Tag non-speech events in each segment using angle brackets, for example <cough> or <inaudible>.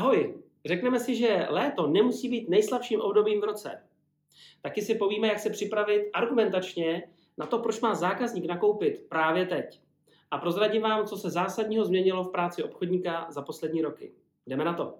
Ahoj, řekneme si, že léto nemusí být nejslabším obdobím v roce. Taky si povíme, jak se připravit argumentačně na to, proč má zákazník nakoupit právě teď. A prozradím vám, co se zásadního změnilo v práci obchodníka za poslední roky. Jdeme na to.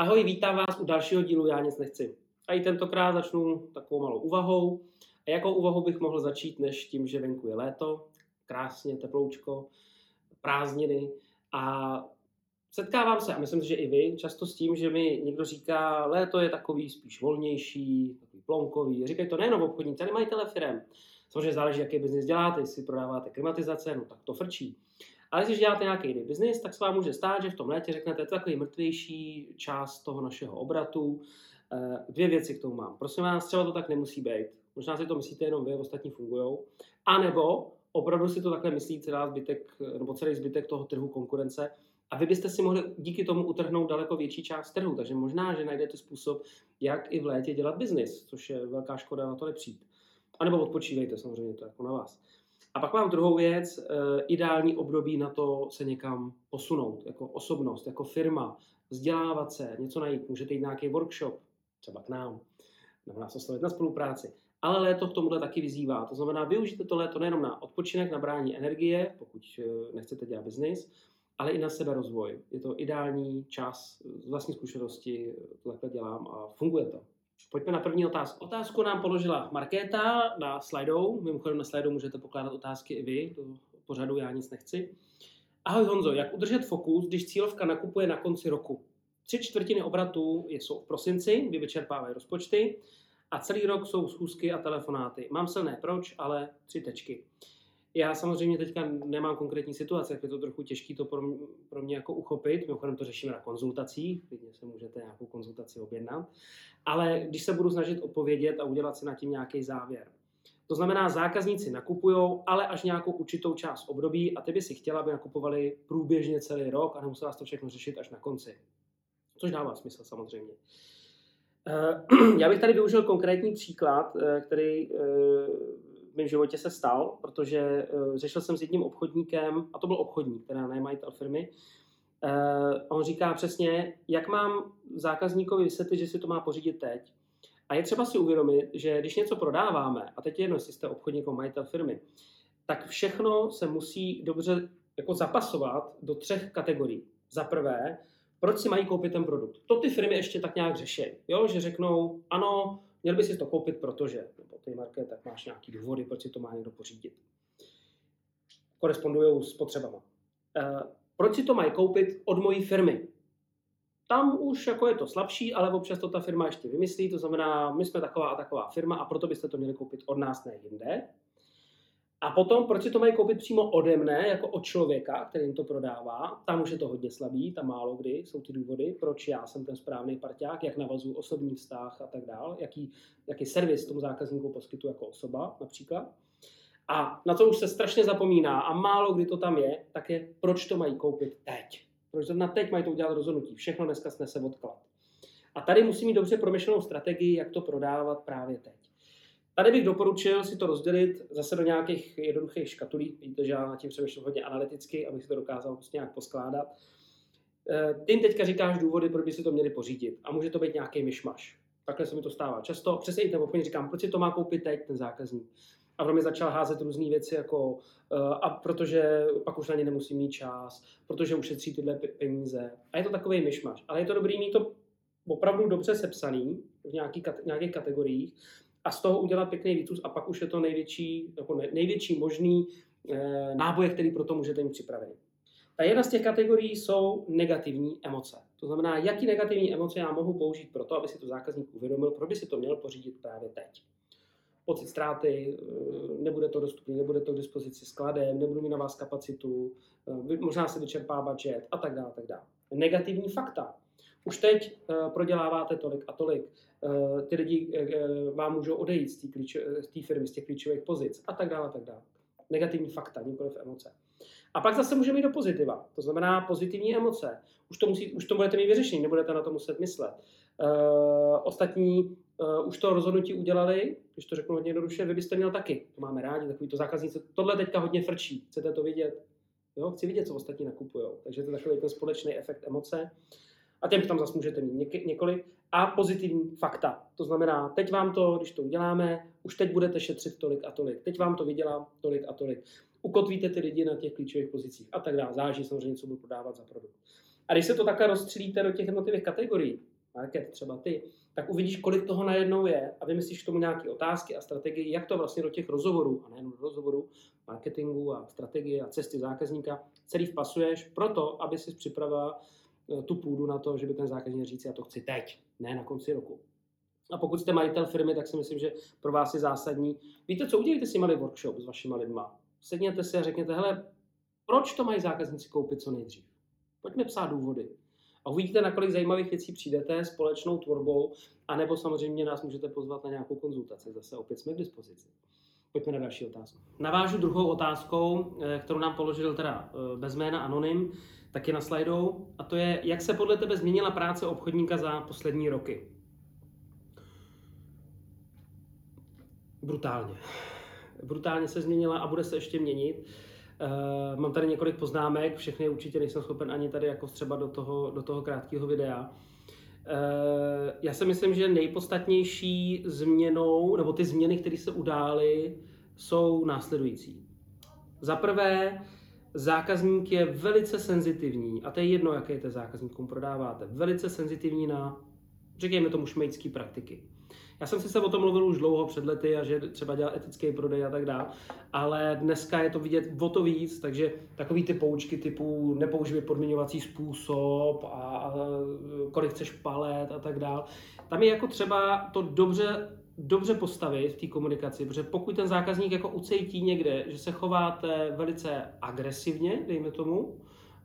Ahoj, vítám vás u dalšího dílu Já nic nechci. A i tentokrát začnu takovou malou úvahou. A jakou úvahu bych mohl začít, než tím, že venku je léto, krásně, teploučko, prázdniny a setkávám se, a myslím, že i vy, často s tím, že mi někdo říká, léto je takový spíš volnější, takový plonkový. Říkají to nejenom obchodníci, tady majitele firem. Samozřejmě záleží, jaký biznis děláte, jestli prodáváte klimatizace, no tak to frčí. Ale když děláte nějaký jiný biznis, tak se vám může stát, že v tom létě řeknete, to je takový mrtvější část toho našeho obratu. Eh, dvě věci k tomu mám. Prosím vás, třeba to tak nemusí být. Možná si to myslíte jenom vy, ostatní fungují. A nebo opravdu si to takhle myslí celá zbytek, nebo celý zbytek toho trhu konkurence. A vy byste si mohli díky tomu utrhnout daleko větší část trhu. Takže možná, že najdete způsob, jak i v létě dělat biznis, což je velká škoda na to nepřijít. A nebo odpočívejte, samozřejmě, to jako na vás. A pak mám druhou věc, eh, ideální období na to se někam posunout, jako osobnost, jako firma, vzdělávat se, něco najít, můžete jít nějaký workshop, třeba k nám, nebo nás oslovit na spolupráci. Ale léto k tomuhle taky vyzývá. To znamená, využijte to léto nejenom na odpočinek, na brání energie, pokud eh, nechcete dělat biznis, ale i na sebe rozvoj. Je to ideální čas, z vlastní zkušenosti to takhle dělám a funguje to. Pojďme na první otázku. Otázku nám položila Markéta na Slidou. Mimochodem na Slidou můžete pokládat otázky i vy, do pořadu Já nic nechci. Ahoj Honzo, jak udržet fokus, když cílovka nakupuje na konci roku? Tři čtvrtiny obratu jsou v prosinci, kdy vyčerpávají rozpočty a celý rok jsou schůzky a telefonáty. Mám silné proč, ale tři tečky. Já samozřejmě teďka nemám konkrétní situace, jak je to trochu těžké to pro mě, pro mě jako uchopit. Mimochodem to řešíme na konzultacích, klidně se můžete nějakou konzultaci objednat. Ale když se budu snažit odpovědět a udělat si na tím nějaký závěr. To znamená, zákazníci nakupují, ale až nějakou určitou část období a ty by si chtěla, aby nakupovali průběžně celý rok a nemusela to všechno řešit až na konci. Což dává smysl samozřejmě. Eh, <clears throat> já bych tady využil konkrétní příklad, eh, který eh, v mém životě se stal, protože uh, řešil jsem s jedním obchodníkem, a to byl obchodník, teda ne majitel firmy, uh, on říká přesně, jak mám zákazníkovi vysvětlit, že si to má pořídit teď. A je třeba si uvědomit, že když něco prodáváme, a teď je jedno, jestli jste obchodník nebo majitel firmy, tak všechno se musí dobře jako zapasovat do třech kategorií. Za prvé, proč si mají koupit ten produkt. To ty firmy ještě tak nějak řeší, jo? že řeknou, ano, měl by si to koupit, protože, nebo ty market, tak máš nějaký důvody, proč si to má někdo pořídit. Korespondují s potřebama. E, proč si to mají koupit od mojí firmy? Tam už jako je to slabší, ale občas to ta firma ještě vymyslí, to znamená, my jsme taková a taková firma a proto byste to měli koupit od nás, ne jinde. A potom, proč si to mají koupit přímo ode mne, jako od člověka, který jim to prodává, tam už je to hodně slabý, tam málo kdy jsou ty důvody, proč já jsem ten správný parťák, jak navazuju osobní vztah a tak dál, jaký, jaký servis tomu zákazníku poskytuju jako osoba například. A na co už se strašně zapomíná a málo kdy to tam je, tak je, proč to mají koupit teď. Proč na teď mají to udělat rozhodnutí. Všechno dneska snese odklad. A tady musí mít dobře promyšlenou strategii, jak to prodávat právě teď. Tady bych doporučil si to rozdělit zase do nějakých jednoduchých škatulí. Víte, že já na tím přemýšlím hodně analyticky, abych si to dokázal prostě nějak poskládat. Eh, ty jim teďka říkáš důvody, proč by si to měli pořídit. A může to být nějaký myšmaš. Takhle se mi to stává často. Přesně i ten obchodník říkám, proč si to má koupit teď ten zákazník. A pro mě začal házet různé věci, jako uh, a protože pak už na ně nemusí mít čas, protože ušetří tyhle peníze. A je to takový myšmaš. Ale je to dobrý mít to opravdu dobře sepsaný v nějakých, nějakých kategoriích, a z toho udělat pěkný výcus a pak už je to největší, jako největší možný e, náboje, který pro to můžete mít připravený. Ta jedna z těch kategorií jsou negativní emoce. To znamená, jaký negativní emoce já mohu použít pro to, aby si to zákazník uvědomil, proč by si to měl pořídit právě teď. Pocit ztráty, eh, nebude to dostupné, nebude to k dispozici skladem, nebudu mít na vás kapacitu, eh, možná se vyčerpá budget a tak dále. Tak dále. Negativní fakta. Už teď proděláváte tolik a tolik Eh, ty lidi eh, eh, vám můžou odejít z té firmy, z těch klíčových pozic a tak dále, a tak dále. Negativní fakta, nikoliv emoce. A pak zase můžeme jít do pozitiva, to znamená pozitivní emoce. Už to, musí, už to budete mít vyřešení, nebudete na to muset myslet. Uh, ostatní uh, už to rozhodnutí udělali, když to řeknu hodně jednoduše, vy byste měl taky. To máme rádi, takový to zákazníci. Tohle teďka hodně frčí, chcete to vidět? Jo, chci vidět, co ostatní nakupují. Takže to je takový ten společný efekt emoce. A těm tam zase můžete mít něk- několik. A pozitivní fakta. To znamená, teď vám to, když to uděláme, už teď budete šetřit tolik a tolik. Teď vám to vydělá tolik a tolik. Ukotvíte ty lidi na těch klíčových pozicích a tak dále. Záží samozřejmě, co budu prodávat za produkt. A když se to takhle rozstřílíte do těch jednotlivých kategorií, market třeba ty, tak uvidíš, kolik toho najednou je a vymyslíš k tomu nějaké otázky a strategii, jak to vlastně do těch rozhovorů, a nejen do rozhovorů, marketingu a strategie a cesty zákazníka celý vpasuješ proto, aby si připravila tu půdu na to, že by ten zákazník říct, já to chci teď, ne na konci roku. A pokud jste majitel firmy, tak si myslím, že pro vás je zásadní. Víte, co udělíte si malý workshop s vašimi lidma? Sedněte si a řekněte, hele, proč to mají zákazníci koupit co nejdřív? Pojďme psát důvody. A uvidíte, na kolik zajímavých věcí přijdete společnou tvorbou, anebo samozřejmě nás můžete pozvat na nějakou konzultaci. Zase opět jsme k dispozici. Pojďme na další otázku. Navážu druhou otázkou, eh, kterou nám položil teda eh, bez jména Anonym, taky na slajdou, a to je, jak se podle tebe změnila práce obchodníka za poslední roky? Brutálně. Brutálně se změnila a bude se ještě měnit. Uh, mám tady několik poznámek, všechny určitě nejsem schopen ani tady jako třeba do toho, do toho krátkého videa. Uh, já si myslím, že nejpodstatnější změnou, nebo ty změny, které se udály, jsou následující. Za prvé, zákazník je velice senzitivní, a to je jedno, jaké to zákazníkům prodáváte, velice senzitivní na, řekněme tomu, šmejdské praktiky. Já jsem si se o tom mluvil už dlouho před lety a že třeba dělat etický prodej a tak dále, ale dneska je to vidět o to víc, takže takový ty poučky typu nepoužívej podmiňovací způsob a, a kolik chceš palet a tak dále. Tam je jako třeba to dobře dobře postavit v té komunikaci, protože pokud ten zákazník jako ucejtí někde, že se chováte velice agresivně, dejme tomu,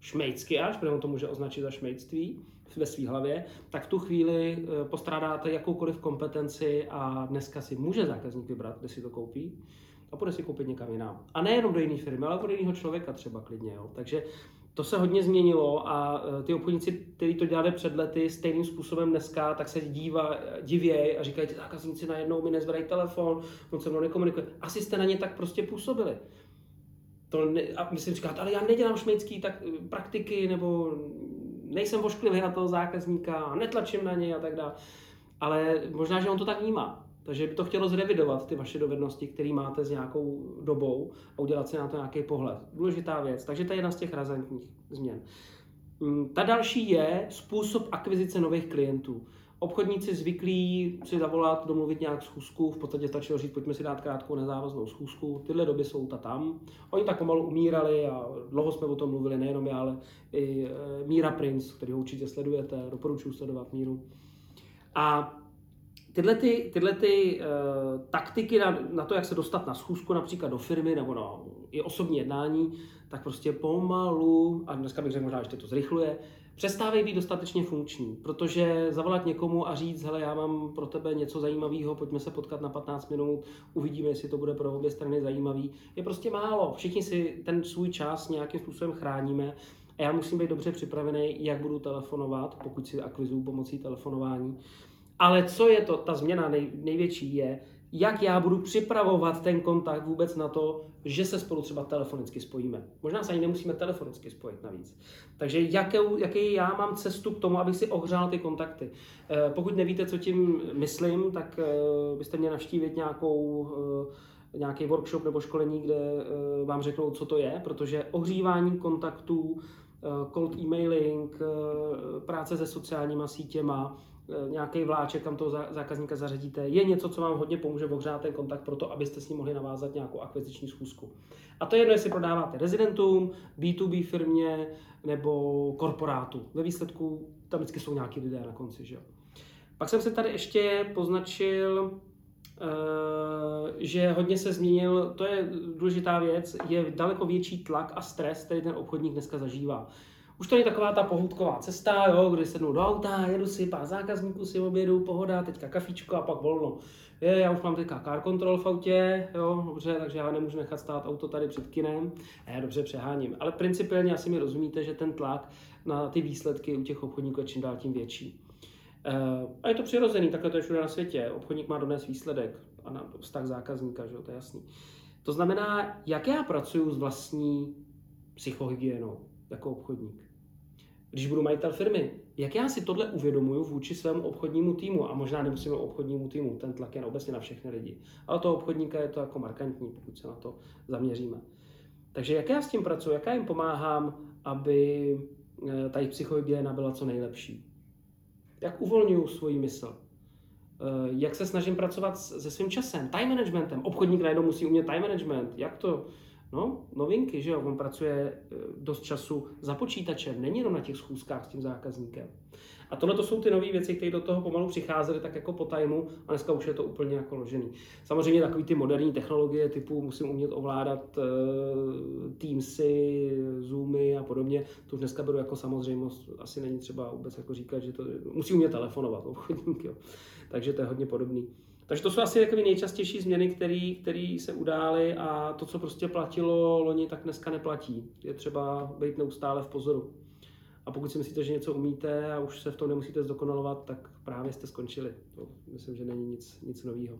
šmejcky až, protože on to může označit za šmejctví, ve své hlavě, tak tu chvíli eh, postrádáte jakoukoliv kompetenci a dneska si může zákazník vybrat, kde si to koupí a bude si koupit někam jinam. A nejenom do jiné firmy, ale do jiného člověka třeba klidně. Jo. Takže to se hodně změnilo a eh, ty obchodníci, kteří to dělali před lety stejným způsobem dneska, tak se dívá, divějí a říkají, ty zákazníci najednou mi nezvedají telefon, on se mnou nekomunikuje. Asi jste na ně tak prostě působili. To ne, a myslím říkat, ale já nedělám šmejdský tak, eh, praktiky nebo nejsem vošklivý na toho zákazníka, netlačím na něj a tak dále. Ale možná, že on to tak vnímá. Takže by to chtělo zrevidovat ty vaše dovednosti, které máte s nějakou dobou a udělat si na to nějaký pohled. Důležitá věc. Takže to je jedna z těch razantních změn. Mm, ta další je způsob akvizice nových klientů. Obchodníci zvyklí si zavolat, domluvit nějak schůzku, v podstatě stačilo říct, pojďme si dát krátkou nezávaznou schůzku. Tyhle doby jsou ta tam. Oni tak pomalu umírali a dlouho jsme o tom mluvili, nejenom já, ale i e, Míra Prince, který ho určitě sledujete, doporučuji sledovat Míru. A tyhle, ty, tyhle ty, uh, taktiky na, na to, jak se dostat na schůzku například do firmy nebo na i osobní jednání, tak prostě pomalu, a dneska bych řekl možná, že to zrychluje, přestávají být dostatečně funkční, protože zavolat někomu a říct, hele, já mám pro tebe něco zajímavého, pojďme se potkat na 15 minut, uvidíme, jestli to bude pro obě strany zajímavý, je prostě málo. Všichni si ten svůj čas nějakým způsobem chráníme a já musím být dobře připravený, jak budu telefonovat, pokud si akvizuju pomocí telefonování. Ale co je to, ta změna nej, největší je, jak já budu připravovat ten kontakt vůbec na to, že se spolu třeba telefonicky spojíme. Možná se ani nemusíme telefonicky spojit navíc. Takže jakou, jaký já mám cestu k tomu, abych si ohřál ty kontakty. Eh, pokud nevíte, co tím myslím, tak eh, byste měli navštívit nějakou eh, nějaký workshop nebo školení, kde vám řeknou, co to je, protože ohřívání kontaktů, cold emailing, práce se sociálníma sítěma, nějaký vláček, kam toho zákazníka zařadíte, je něco, co vám hodně pomůže ohřát ten kontakt pro to, abyste s ním mohli navázat nějakou akviziční schůzku. A to je jedno, jestli prodáváte rezidentům, B2B firmě nebo korporátu. Ve výsledku tam vždycky jsou nějaký lidé na konci. Že? Pak jsem se tady ještě poznačil, eh, že hodně se změnil, to je důležitá věc, je daleko větší tlak a stres, který ten obchodník dneska zažívá. Už to není taková ta pohůdková cesta, jo, kdy sednu do auta, jedu si, pár zákazníků si obědu, pohoda, teďka kafičko a pak volno. Je, já už mám teďka car control v autě, jo, dobře, takže já nemůžu nechat stát auto tady před kinem. Já dobře přeháním. Ale principiálně asi mi rozumíte, že ten tlak na ty výsledky u těch obchodníků je čím dál tím větší. Eh, a je to přirozený, takhle to je všude na světě. Obchodník má dodnes výsledek a na vztah zákazníka, že jo, to je jasný. To znamená, jak já pracuji s vlastní psychohygienou jako obchodník. Když budu majitel firmy, jak já si tohle uvědomuju vůči svému obchodnímu týmu, a možná nemusím o obchodnímu týmu, ten tlak je obecně na všechny lidi, ale toho obchodníka je to jako markantní, pokud se na to zaměříme. Takže jak já s tím pracuji, jak já jim pomáhám, aby eh, ta jejich psychohygiena byla co nejlepší. Jak uvolňuju svoji mysl, eh, jak se snažím pracovat se svým časem, time managementem. Obchodník najednou musí umět time management. Jak to? No, novinky, že jo, on pracuje eh, dost času za počítačem, není jenom na těch schůzkách s tím zákazníkem. A tohle to jsou ty nové věci, které do toho pomalu přicházely tak jako po tajmu a dneska už je to úplně jako ložený. Samozřejmě takový ty moderní technologie typu musím umět ovládat uh, Teamsy, Zoomy a podobně, to už dneska beru jako samozřejmost. Asi není třeba vůbec jako říkat, že to musí umět telefonovat obchodník, jo. Takže to je hodně podobný. Takže to jsou asi takové nejčastější změny, které se udály a to, co prostě platilo loni, tak dneska neplatí. Je třeba být neustále v pozoru. A pokud si myslíte, že něco umíte a už se v tom nemusíte zdokonalovat, tak právě jste skončili. To myslím, že není nic, nic nového.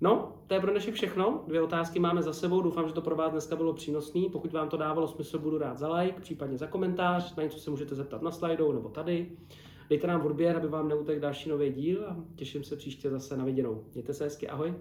No, to je pro dnešek všechno. Dvě otázky máme za sebou. Doufám, že to pro vás dneska bylo přínosné. Pokud vám to dávalo smysl, budu rád za like, případně za komentář. Na něco se můžete zeptat na slajdou nebo tady. Dejte nám odběr, aby vám neutek další nový díl a těším se příště zase na viděnou. Mějte se hezky, ahoj.